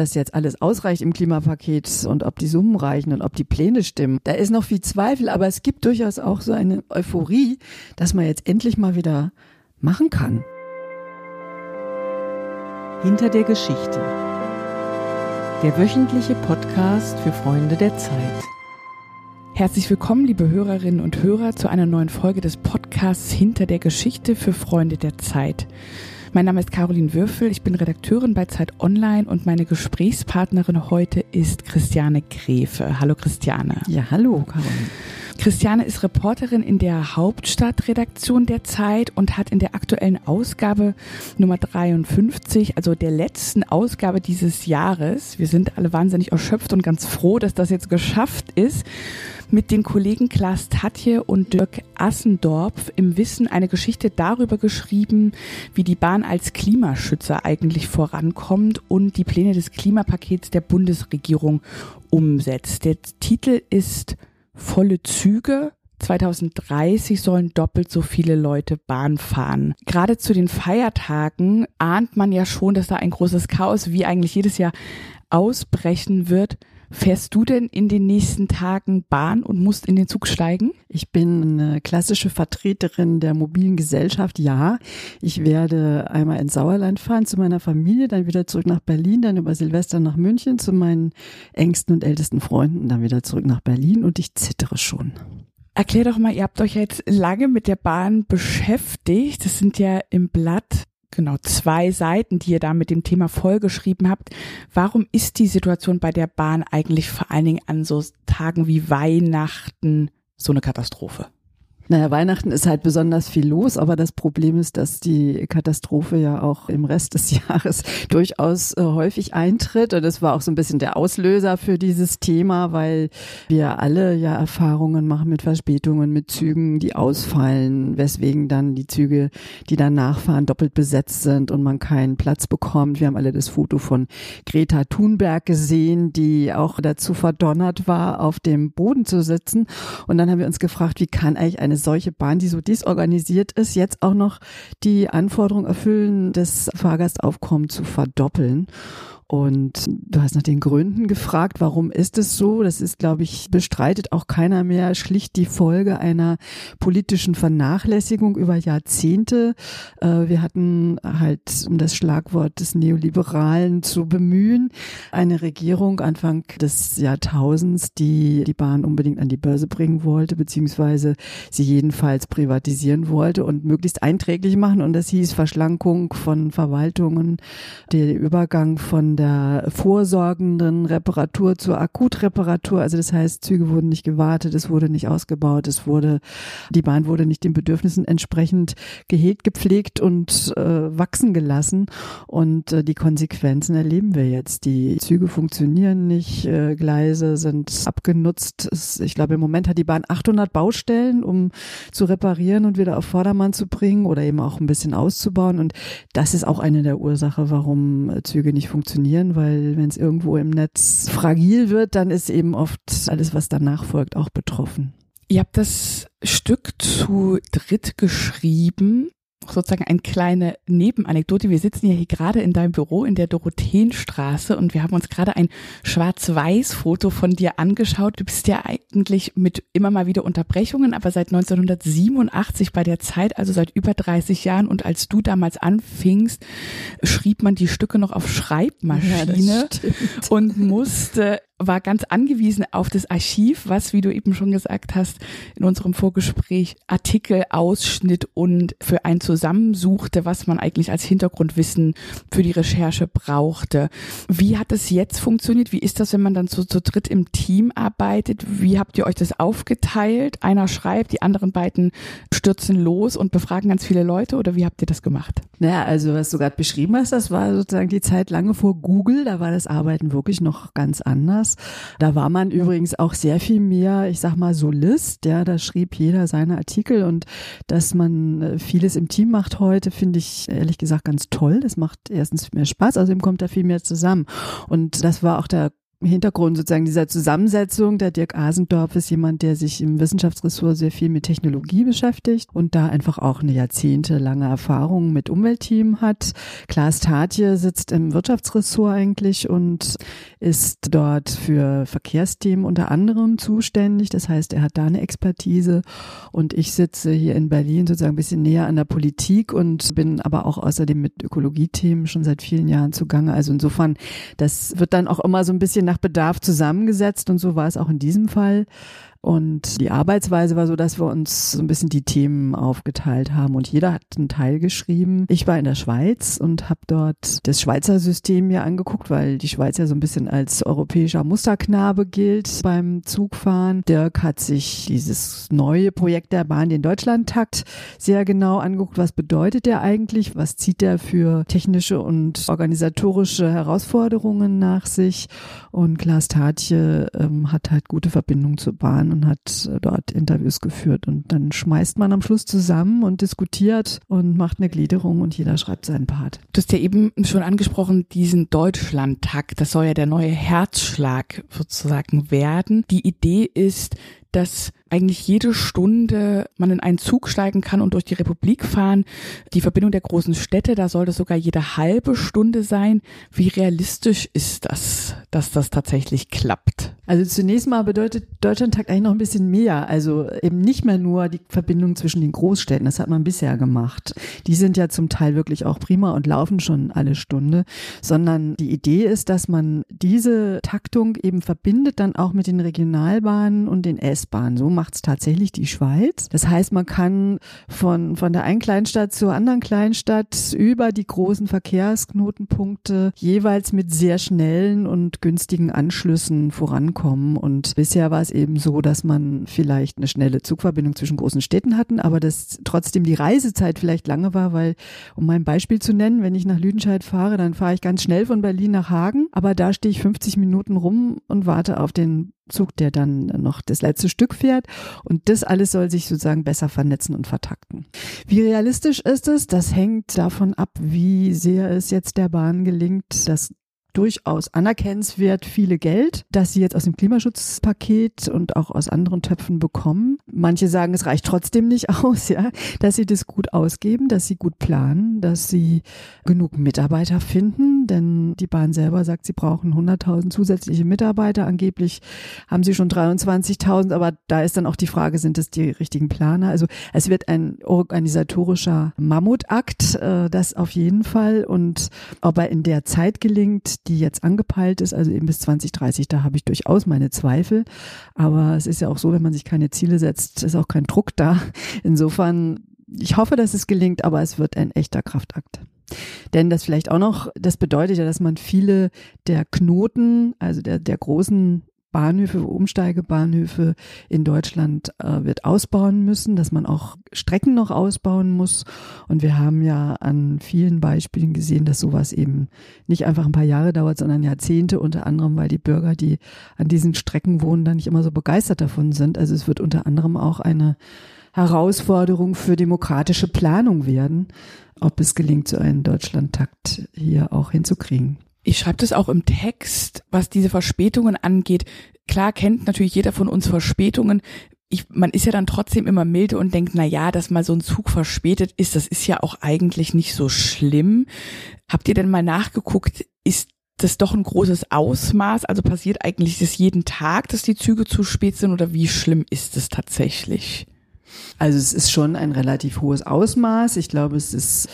das jetzt alles ausreicht im Klimapaket und ob die Summen reichen und ob die Pläne stimmen. Da ist noch viel Zweifel, aber es gibt durchaus auch so eine Euphorie, dass man jetzt endlich mal wieder machen kann. Hinter der Geschichte. Der wöchentliche Podcast für Freunde der Zeit. Herzlich willkommen, liebe Hörerinnen und Hörer, zu einer neuen Folge des Podcasts Hinter der Geschichte für Freunde der Zeit. Mein Name ist Caroline Würfel, ich bin Redakteurin bei Zeit Online und meine Gesprächspartnerin heute ist Christiane Gräfe. Hallo Christiane. Ja, hallo Caroline. Christiane ist Reporterin in der Hauptstadtredaktion der Zeit und hat in der aktuellen Ausgabe Nummer 53, also der letzten Ausgabe dieses Jahres, wir sind alle wahnsinnig erschöpft und ganz froh, dass das jetzt geschafft ist, mit den Kollegen Klaas Tatje und Dirk Assendorf im Wissen eine Geschichte darüber geschrieben, wie die Bahn als Klimaschützer eigentlich vorankommt und die Pläne des Klimapakets der Bundesregierung umsetzt. Der Titel ist Volle Züge, 2030 sollen doppelt so viele Leute Bahn fahren. Gerade zu den Feiertagen ahnt man ja schon, dass da ein großes Chaos wie eigentlich jedes Jahr ausbrechen wird. Fährst du denn in den nächsten Tagen Bahn und musst in den Zug steigen? Ich bin eine klassische Vertreterin der mobilen Gesellschaft. Ja, ich werde einmal ins Sauerland fahren zu meiner Familie, dann wieder zurück nach Berlin, dann über Silvester nach München zu meinen engsten und ältesten Freunden, dann wieder zurück nach Berlin und ich zittere schon. Erklär doch mal, ihr habt euch jetzt lange mit der Bahn beschäftigt. Das sind ja im Blatt genau zwei Seiten, die ihr da mit dem Thema vollgeschrieben habt. Warum ist die Situation bei der Bahn eigentlich vor allen Dingen an so Tagen wie Weihnachten so eine Katastrophe? Naja, Weihnachten ist halt besonders viel los, aber das Problem ist, dass die Katastrophe ja auch im Rest des Jahres durchaus äh, häufig eintritt. Und das war auch so ein bisschen der Auslöser für dieses Thema, weil wir alle ja Erfahrungen machen mit Verspätungen, mit Zügen, die ausfallen, weswegen dann die Züge, die dann nachfahren, doppelt besetzt sind und man keinen Platz bekommt. Wir haben alle das Foto von Greta Thunberg gesehen, die auch dazu verdonnert war, auf dem Boden zu sitzen. Und dann haben wir uns gefragt, wie kann eigentlich eine solche Bahn, die so disorganisiert ist, jetzt auch noch die Anforderung erfüllen, das Fahrgastaufkommen zu verdoppeln. Und du hast nach den Gründen gefragt, warum ist es so? Das ist, glaube ich, bestreitet auch keiner mehr, schlicht die Folge einer politischen Vernachlässigung über Jahrzehnte. Äh, wir hatten halt, um das Schlagwort des Neoliberalen zu bemühen, eine Regierung Anfang des Jahrtausends, die die Bahn unbedingt an die Börse bringen wollte, beziehungsweise sie jedenfalls privatisieren wollte und möglichst einträglich machen. Und das hieß Verschlankung von Verwaltungen, der Übergang von der vorsorgenden Reparatur zur Akutreparatur. Also das heißt, Züge wurden nicht gewartet, es wurde nicht ausgebaut, es wurde, die Bahn wurde nicht den Bedürfnissen entsprechend gehegt, gepflegt und äh, wachsen gelassen. Und äh, die Konsequenzen erleben wir jetzt. Die Züge funktionieren nicht, äh, Gleise sind abgenutzt. Es, ich glaube, im Moment hat die Bahn 800 Baustellen, um zu reparieren und wieder auf Vordermann zu bringen oder eben auch ein bisschen auszubauen. Und das ist auch eine der Ursachen, warum äh, Züge nicht funktionieren funktionieren, weil wenn es irgendwo im Netz fragil wird, dann ist eben oft alles, was danach folgt, auch betroffen. Ihr habt das Stück zu dritt geschrieben sozusagen eine kleine Nebenanekdote. Wir sitzen ja hier gerade in deinem Büro in der Dorotheenstraße und wir haben uns gerade ein Schwarz-Weiß-Foto von dir angeschaut. Du bist ja eigentlich mit immer mal wieder Unterbrechungen, aber seit 1987 bei der Zeit, also seit über 30 Jahren und als du damals anfingst, schrieb man die Stücke noch auf Schreibmaschine ja, und musste war ganz angewiesen auf das Archiv, was, wie du eben schon gesagt hast, in unserem Vorgespräch Artikel, Ausschnitt und für ein zusammensuchte, was man eigentlich als Hintergrundwissen für die Recherche brauchte. Wie hat es jetzt funktioniert? Wie ist das, wenn man dann zu, zu dritt im Team arbeitet? Wie habt ihr euch das aufgeteilt? Einer schreibt, die anderen beiden stürzen los und befragen ganz viele Leute oder wie habt ihr das gemacht? Naja, also was du gerade beschrieben hast, das war sozusagen die Zeit lange vor Google. Da war das Arbeiten wirklich noch ganz anders. Da war man übrigens auch sehr viel mehr, ich sag mal, Solist. Ja, da schrieb jeder seine Artikel und dass man äh, vieles im Team macht heute, finde ich ehrlich gesagt ganz toll. Das macht erstens mehr Spaß, außerdem kommt da viel mehr zusammen. Und das war auch der Hintergrund sozusagen dieser Zusammensetzung. Der Dirk Asendorf ist jemand, der sich im Wissenschaftsressort sehr viel mit Technologie beschäftigt und da einfach auch eine jahrzehntelange Erfahrung mit Umweltteam hat. Klaas Tatje sitzt im Wirtschaftsressort eigentlich und ist dort für Verkehrsthemen unter anderem zuständig. Das heißt, er hat da eine Expertise und ich sitze hier in Berlin sozusagen ein bisschen näher an der Politik und bin aber auch außerdem mit Ökologiethemen schon seit vielen Jahren zugange. Also insofern, das wird dann auch immer so ein bisschen nach Bedarf zusammengesetzt und so war es auch in diesem Fall. Und die Arbeitsweise war so, dass wir uns so ein bisschen die Themen aufgeteilt haben und jeder hat einen Teil geschrieben. Ich war in der Schweiz und habe dort das Schweizer System mir angeguckt, weil die Schweiz ja so ein bisschen als europäischer Musterknabe gilt beim Zugfahren. Dirk hat sich dieses neue Projekt der Bahn, den Deutschlandtakt, sehr genau angeguckt. Was bedeutet der eigentlich? Was zieht der für technische und organisatorische Herausforderungen nach sich? Und Klaas Tatje ähm, hat halt gute Verbindungen zur Bahn und hat äh, dort Interviews geführt. Und dann schmeißt man am Schluss zusammen und diskutiert und macht eine Gliederung und jeder schreibt seinen Part. Du hast ja eben schon angesprochen, diesen Deutschlandtakt. Das soll ja der neue Herzschlag sozusagen werden. Die Idee ist, dass eigentlich jede Stunde man in einen Zug steigen kann und durch die Republik fahren. Die Verbindung der großen Städte, da soll sogar jede halbe Stunde sein. Wie realistisch ist das, dass das tatsächlich klappt? Also zunächst mal bedeutet Deutschlandtakt eigentlich noch ein bisschen mehr. Also eben nicht mehr nur die Verbindung zwischen den Großstädten, das hat man bisher gemacht. Die sind ja zum Teil wirklich auch prima und laufen schon alle Stunde, sondern die Idee ist, dass man diese Taktung eben verbindet dann auch mit den Regionalbahnen und den S-Bahnen. So macht es tatsächlich die Schweiz. Das heißt, man kann von, von der einen Kleinstadt zur anderen Kleinstadt über die großen Verkehrsknotenpunkte jeweils mit sehr schnellen und günstigen Anschlüssen vorankommen kommen. Und bisher war es eben so, dass man vielleicht eine schnelle Zugverbindung zwischen großen Städten hatten, aber dass trotzdem die Reisezeit vielleicht lange war, weil, um mein Beispiel zu nennen, wenn ich nach Lüdenscheid fahre, dann fahre ich ganz schnell von Berlin nach Hagen, aber da stehe ich 50 Minuten rum und warte auf den Zug, der dann noch das letzte Stück fährt. Und das alles soll sich sozusagen besser vernetzen und vertakten. Wie realistisch ist es? Das hängt davon ab, wie sehr es jetzt der Bahn gelingt, das durchaus anerkennenswert viele Geld, das sie jetzt aus dem Klimaschutzpaket und auch aus anderen Töpfen bekommen. Manche sagen, es reicht trotzdem nicht aus, ja, dass sie das gut ausgeben, dass sie gut planen, dass sie genug Mitarbeiter finden, denn die Bahn selber sagt, sie brauchen 100.000 zusätzliche Mitarbeiter. Angeblich haben sie schon 23.000, aber da ist dann auch die Frage, sind es die richtigen Planer? Also es wird ein organisatorischer Mammutakt, äh, das auf jeden Fall und ob er in der Zeit gelingt, die jetzt angepeilt ist, also eben bis 2030, da habe ich durchaus meine Zweifel. Aber es ist ja auch so, wenn man sich keine Ziele setzt, ist auch kein Druck da. Insofern, ich hoffe, dass es gelingt, aber es wird ein echter Kraftakt. Denn das vielleicht auch noch, das bedeutet ja, dass man viele der Knoten, also der, der großen Bahnhöfe, Umsteigebahnhöfe in Deutschland äh, wird ausbauen müssen, dass man auch Strecken noch ausbauen muss. Und wir haben ja an vielen Beispielen gesehen, dass sowas eben nicht einfach ein paar Jahre dauert, sondern Jahrzehnte, unter anderem, weil die Bürger, die an diesen Strecken wohnen, da nicht immer so begeistert davon sind. Also es wird unter anderem auch eine Herausforderung für demokratische Planung werden, ob es gelingt, so einen Deutschlandtakt hier auch hinzukriegen. Ich schreibe das auch im Text, was diese Verspätungen angeht. Klar kennt natürlich jeder von uns Verspätungen. Ich, man ist ja dann trotzdem immer milde und denkt, na ja, dass mal so ein Zug verspätet ist, das ist ja auch eigentlich nicht so schlimm. Habt ihr denn mal nachgeguckt, ist das doch ein großes Ausmaß? Also passiert eigentlich das jeden Tag, dass die Züge zu spät sind oder wie schlimm ist es tatsächlich? Also es ist schon ein relativ hohes Ausmaß. Ich glaube, es ist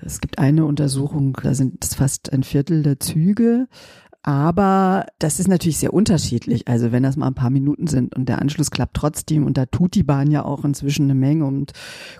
es gibt eine Untersuchung, da sind fast ein Viertel der Züge. Aber das ist natürlich sehr unterschiedlich. Also wenn das mal ein paar Minuten sind und der Anschluss klappt trotzdem und da tut die Bahn ja auch inzwischen eine Menge und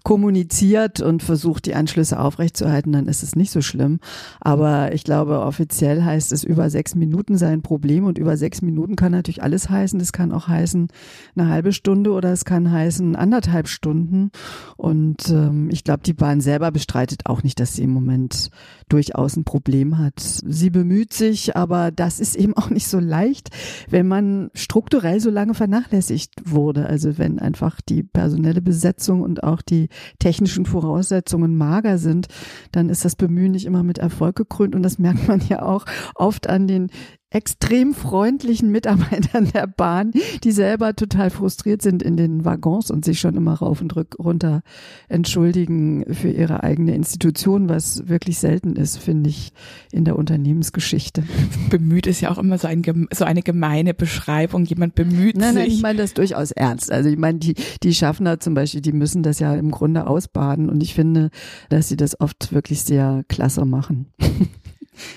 kommuniziert und versucht die Anschlüsse aufrechtzuerhalten, dann ist es nicht so schlimm. Aber ich glaube, offiziell heißt es über sechs Minuten sein Problem und über sechs Minuten kann natürlich alles heißen. Das kann auch heißen eine halbe Stunde oder es kann heißen anderthalb Stunden. Und ähm, ich glaube, die Bahn selber bestreitet auch nicht, dass sie im Moment durchaus ein Problem hat. Sie bemüht sich, das ist eben auch nicht so leicht, wenn man strukturell so lange vernachlässigt wurde. Also wenn einfach die personelle Besetzung und auch die technischen Voraussetzungen mager sind, dann ist das Bemühen nicht immer mit Erfolg gekrönt. Und das merkt man ja auch oft an den extrem freundlichen Mitarbeitern der Bahn, die selber total frustriert sind in den Waggons und sich schon immer rauf und runter entschuldigen für ihre eigene Institution, was wirklich selten ist, finde ich, in der Unternehmensgeschichte. Bemüht ist ja auch immer so, ein, so eine gemeine Beschreibung. Jemand bemüht nein, sich. Nein, ich meine das durchaus ernst. Also ich meine, die, die Schaffner zum Beispiel, die müssen das ja im Grunde ausbaden und ich finde, dass sie das oft wirklich sehr klasse machen.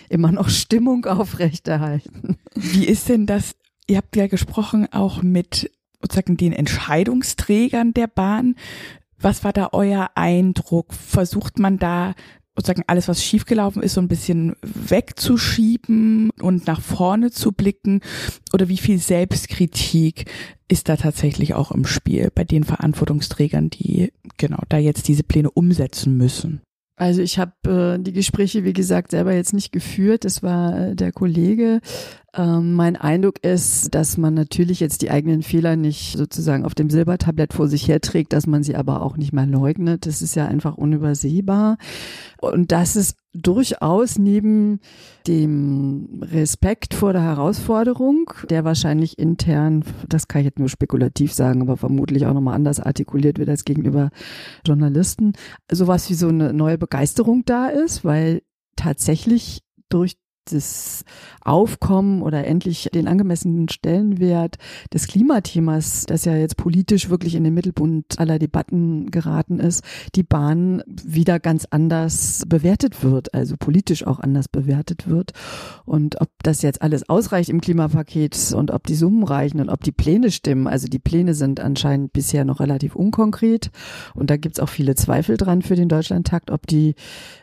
Immer noch Stimmung aufrechterhalten. Wie ist denn das? Ihr habt ja gesprochen auch mit sozusagen den Entscheidungsträgern der Bahn. Was war da euer Eindruck? Versucht man da sozusagen alles, was schiefgelaufen ist, so ein bisschen wegzuschieben und nach vorne zu blicken? Oder wie viel Selbstkritik ist da tatsächlich auch im Spiel bei den Verantwortungsträgern, die genau da jetzt diese Pläne umsetzen müssen? Also ich habe äh, die Gespräche, wie gesagt, selber jetzt nicht geführt. Das war äh, der Kollege. Ähm, mein Eindruck ist, dass man natürlich jetzt die eigenen Fehler nicht sozusagen auf dem Silbertablett vor sich herträgt, dass man sie aber auch nicht mehr leugnet. Das ist ja einfach unübersehbar. Und dass es durchaus neben dem Respekt vor der Herausforderung, der wahrscheinlich intern, das kann ich jetzt nur spekulativ sagen, aber vermutlich auch nochmal anders artikuliert wird als gegenüber Journalisten, sowas wie so eine neue Begeisterung da ist, weil tatsächlich durch das Aufkommen oder endlich den angemessenen Stellenwert des Klimathemas, das ja jetzt politisch wirklich in den Mittelpunkt aller Debatten geraten ist, die Bahn wieder ganz anders bewertet wird, also politisch auch anders bewertet wird. Und ob das jetzt alles ausreicht im Klimapaket und ob die Summen reichen und ob die Pläne stimmen, also die Pläne sind anscheinend bisher noch relativ unkonkret und da gibt's auch viele Zweifel dran für den Deutschlandtakt, ob die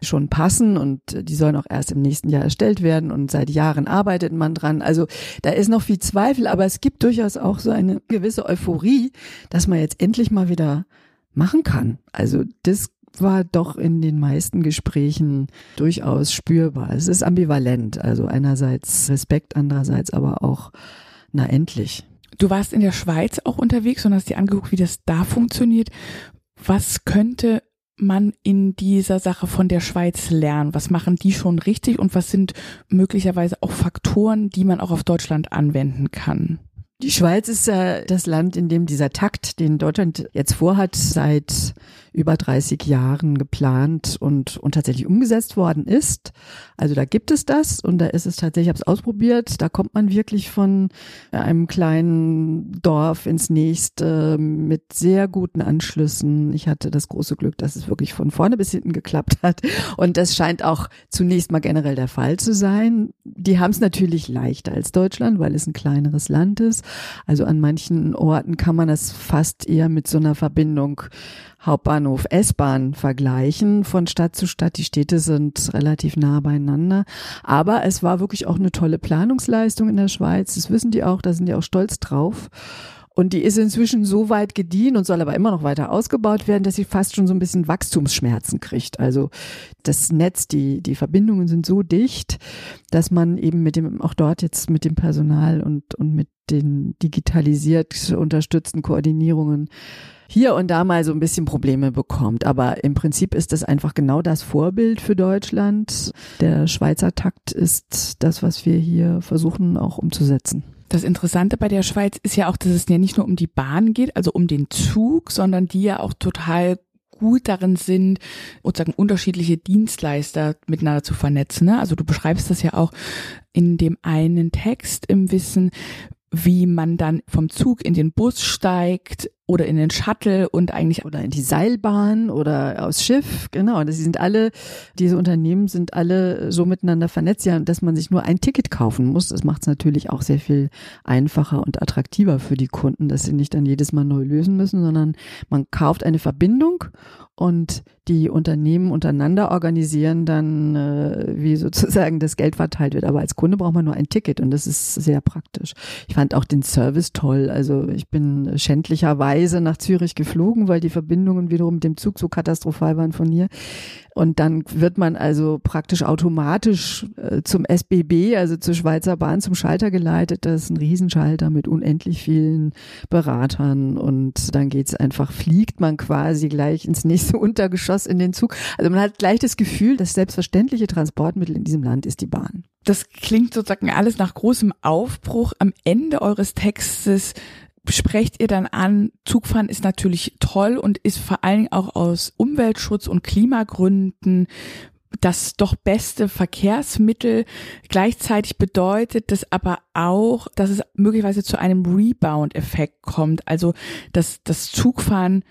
schon passen und die sollen auch erst im nächsten Jahr erstellt werden werden und seit Jahren arbeitet man dran. Also da ist noch viel Zweifel, aber es gibt durchaus auch so eine gewisse Euphorie, dass man jetzt endlich mal wieder machen kann. Also das war doch in den meisten Gesprächen durchaus spürbar. Es ist ambivalent, also einerseits Respekt, andererseits aber auch, na endlich. Du warst in der Schweiz auch unterwegs und hast dir angeguckt, wie das da funktioniert. Was könnte man in dieser Sache von der Schweiz lernen? Was machen die schon richtig und was sind möglicherweise auch Faktoren, die man auch auf Deutschland anwenden kann? Die Schweiz ist ja das Land, in dem dieser Takt, den Deutschland jetzt vorhat, seit über 30 Jahren geplant und, und tatsächlich umgesetzt worden ist. Also da gibt es das und da ist es tatsächlich, ich habe es ausprobiert, da kommt man wirklich von einem kleinen Dorf ins nächste mit sehr guten Anschlüssen. Ich hatte das große Glück, dass es wirklich von vorne bis hinten geklappt hat und das scheint auch zunächst mal generell der Fall zu sein. Die haben es natürlich leichter als Deutschland, weil es ein kleineres Land ist. Also an manchen Orten kann man das fast eher mit so einer Verbindung Hauptbahnhof S-Bahn vergleichen von Stadt zu Stadt. Die Städte sind relativ nah beieinander. Aber es war wirklich auch eine tolle Planungsleistung in der Schweiz. Das wissen die auch, da sind die auch stolz drauf. Und die ist inzwischen so weit gediehen und soll aber immer noch weiter ausgebaut werden, dass sie fast schon so ein bisschen Wachstumsschmerzen kriegt. Also das Netz, die, die Verbindungen sind so dicht, dass man eben mit dem, auch dort jetzt mit dem Personal und, und mit den digitalisiert unterstützten Koordinierungen hier und da mal so ein bisschen Probleme bekommt. Aber im Prinzip ist das einfach genau das Vorbild für Deutschland. Der Schweizer Takt ist das, was wir hier versuchen auch umzusetzen. Das Interessante bei der Schweiz ist ja auch, dass es ja nicht nur um die Bahn geht, also um den Zug, sondern die ja auch total gut darin sind, sozusagen unterschiedliche Dienstleister miteinander zu vernetzen. Ne? Also du beschreibst das ja auch in dem einen Text im Wissen, wie man dann vom Zug in den Bus steigt oder in den Shuttle und eigentlich oder in die Seilbahn oder aufs Schiff, genau. Das sind alle, diese Unternehmen sind alle so miteinander vernetzt, ja, dass man sich nur ein Ticket kaufen muss. Das macht es natürlich auch sehr viel einfacher und attraktiver für die Kunden, dass sie nicht dann jedes Mal neu lösen müssen, sondern man kauft eine Verbindung und die Unternehmen untereinander organisieren dann, äh, wie sozusagen das Geld verteilt wird. Aber als Kunde braucht man nur ein Ticket und das ist sehr praktisch. Ich fand auch den Service toll. Also ich bin schändlicherweise Reise nach Zürich geflogen, weil die Verbindungen wiederum mit dem Zug so katastrophal waren von hier. Und dann wird man also praktisch automatisch äh, zum SBB, also zur Schweizer Bahn, zum Schalter geleitet. Das ist ein Riesenschalter mit unendlich vielen Beratern. Und dann geht's einfach, fliegt man quasi gleich ins nächste Untergeschoss in den Zug. Also man hat gleich das Gefühl, das selbstverständliche Transportmittel in diesem Land ist die Bahn. Das klingt sozusagen alles nach großem Aufbruch. Am Ende eures Textes sprecht ihr dann an, Zugfahren ist natürlich toll und ist vor allen Dingen auch aus Umweltschutz und Klimagründen das doch beste Verkehrsmittel. Gleichzeitig bedeutet das aber auch, dass es möglicherweise zu einem Rebound-Effekt kommt. Also, dass das Zugfahren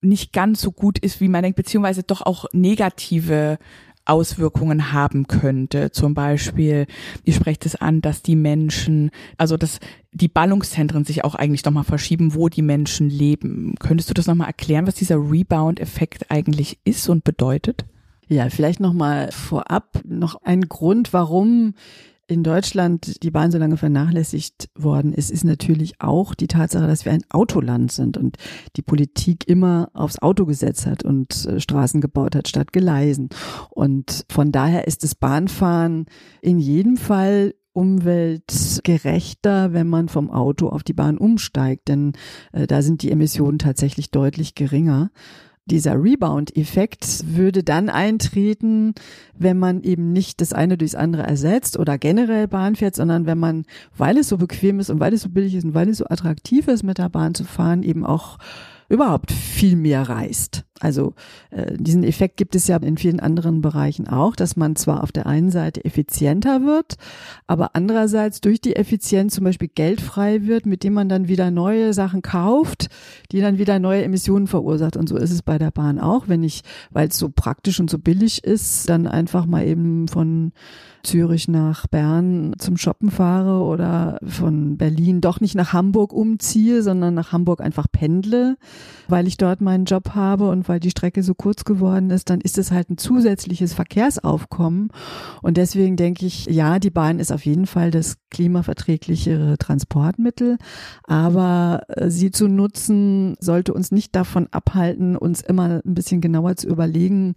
nicht ganz so gut ist, wie man denkt, beziehungsweise doch auch negative Auswirkungen haben könnte. Zum Beispiel, ihr sprecht es an, dass die Menschen, also dass die Ballungszentren sich auch eigentlich nochmal verschieben, wo die Menschen leben. Könntest du das nochmal erklären, was dieser Rebound-Effekt eigentlich ist und bedeutet? Ja, vielleicht nochmal vorab noch ein Grund, warum in Deutschland die Bahn so lange vernachlässigt worden ist, ist natürlich auch die Tatsache, dass wir ein Autoland sind und die Politik immer aufs Auto gesetzt hat und äh, Straßen gebaut hat statt Gleisen. Und von daher ist das Bahnfahren in jedem Fall umweltgerechter, wenn man vom Auto auf die Bahn umsteigt, denn äh, da sind die Emissionen tatsächlich deutlich geringer dieser Rebound-Effekt würde dann eintreten, wenn man eben nicht das eine durchs andere ersetzt oder generell Bahn fährt, sondern wenn man, weil es so bequem ist und weil es so billig ist und weil es so attraktiv ist, mit der Bahn zu fahren, eben auch überhaupt viel mehr reist. Also äh, diesen Effekt gibt es ja in vielen anderen Bereichen auch, dass man zwar auf der einen Seite effizienter wird, aber andererseits durch die Effizienz zum Beispiel geldfrei wird, mit dem man dann wieder neue Sachen kauft, die dann wieder neue Emissionen verursacht. Und so ist es bei der Bahn auch, wenn ich, weil es so praktisch und so billig ist, dann einfach mal eben von Zürich nach Bern zum Shoppen fahre oder von Berlin doch nicht nach Hamburg umziehe, sondern nach Hamburg einfach pendle, weil ich dort meinen Job habe und weil die Strecke so kurz geworden ist, dann ist es halt ein zusätzliches Verkehrsaufkommen. Und deswegen denke ich, ja, die Bahn ist auf jeden Fall das klimaverträglichere Transportmittel, aber äh, sie zu nutzen sollte uns nicht davon abhalten, uns immer ein bisschen genauer zu überlegen,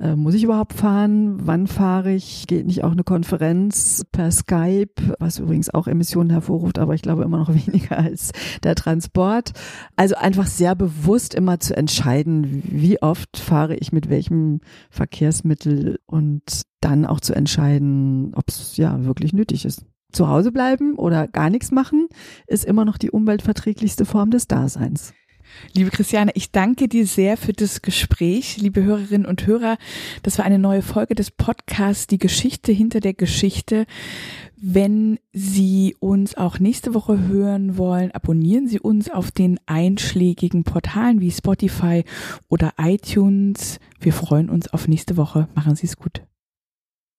äh, muss ich überhaupt fahren? Wann fahre ich? Geht nicht auch eine Konferenz per Skype, was übrigens auch Emissionen hervorruft, aber ich glaube immer noch weniger als der Transport. Also einfach sehr bewusst immer zu entscheiden, wie oft fahre ich mit welchem Verkehrsmittel und dann auch zu entscheiden, ob es ja wirklich nötig ist. Zu Hause bleiben oder gar nichts machen, ist immer noch die umweltverträglichste Form des Daseins. Liebe Christiane, ich danke dir sehr für das Gespräch. Liebe Hörerinnen und Hörer, das war eine neue Folge des Podcasts Die Geschichte hinter der Geschichte. Wenn Sie uns auch nächste Woche hören wollen, abonnieren Sie uns auf den einschlägigen Portalen wie Spotify oder iTunes. Wir freuen uns auf nächste Woche. Machen Sie es gut.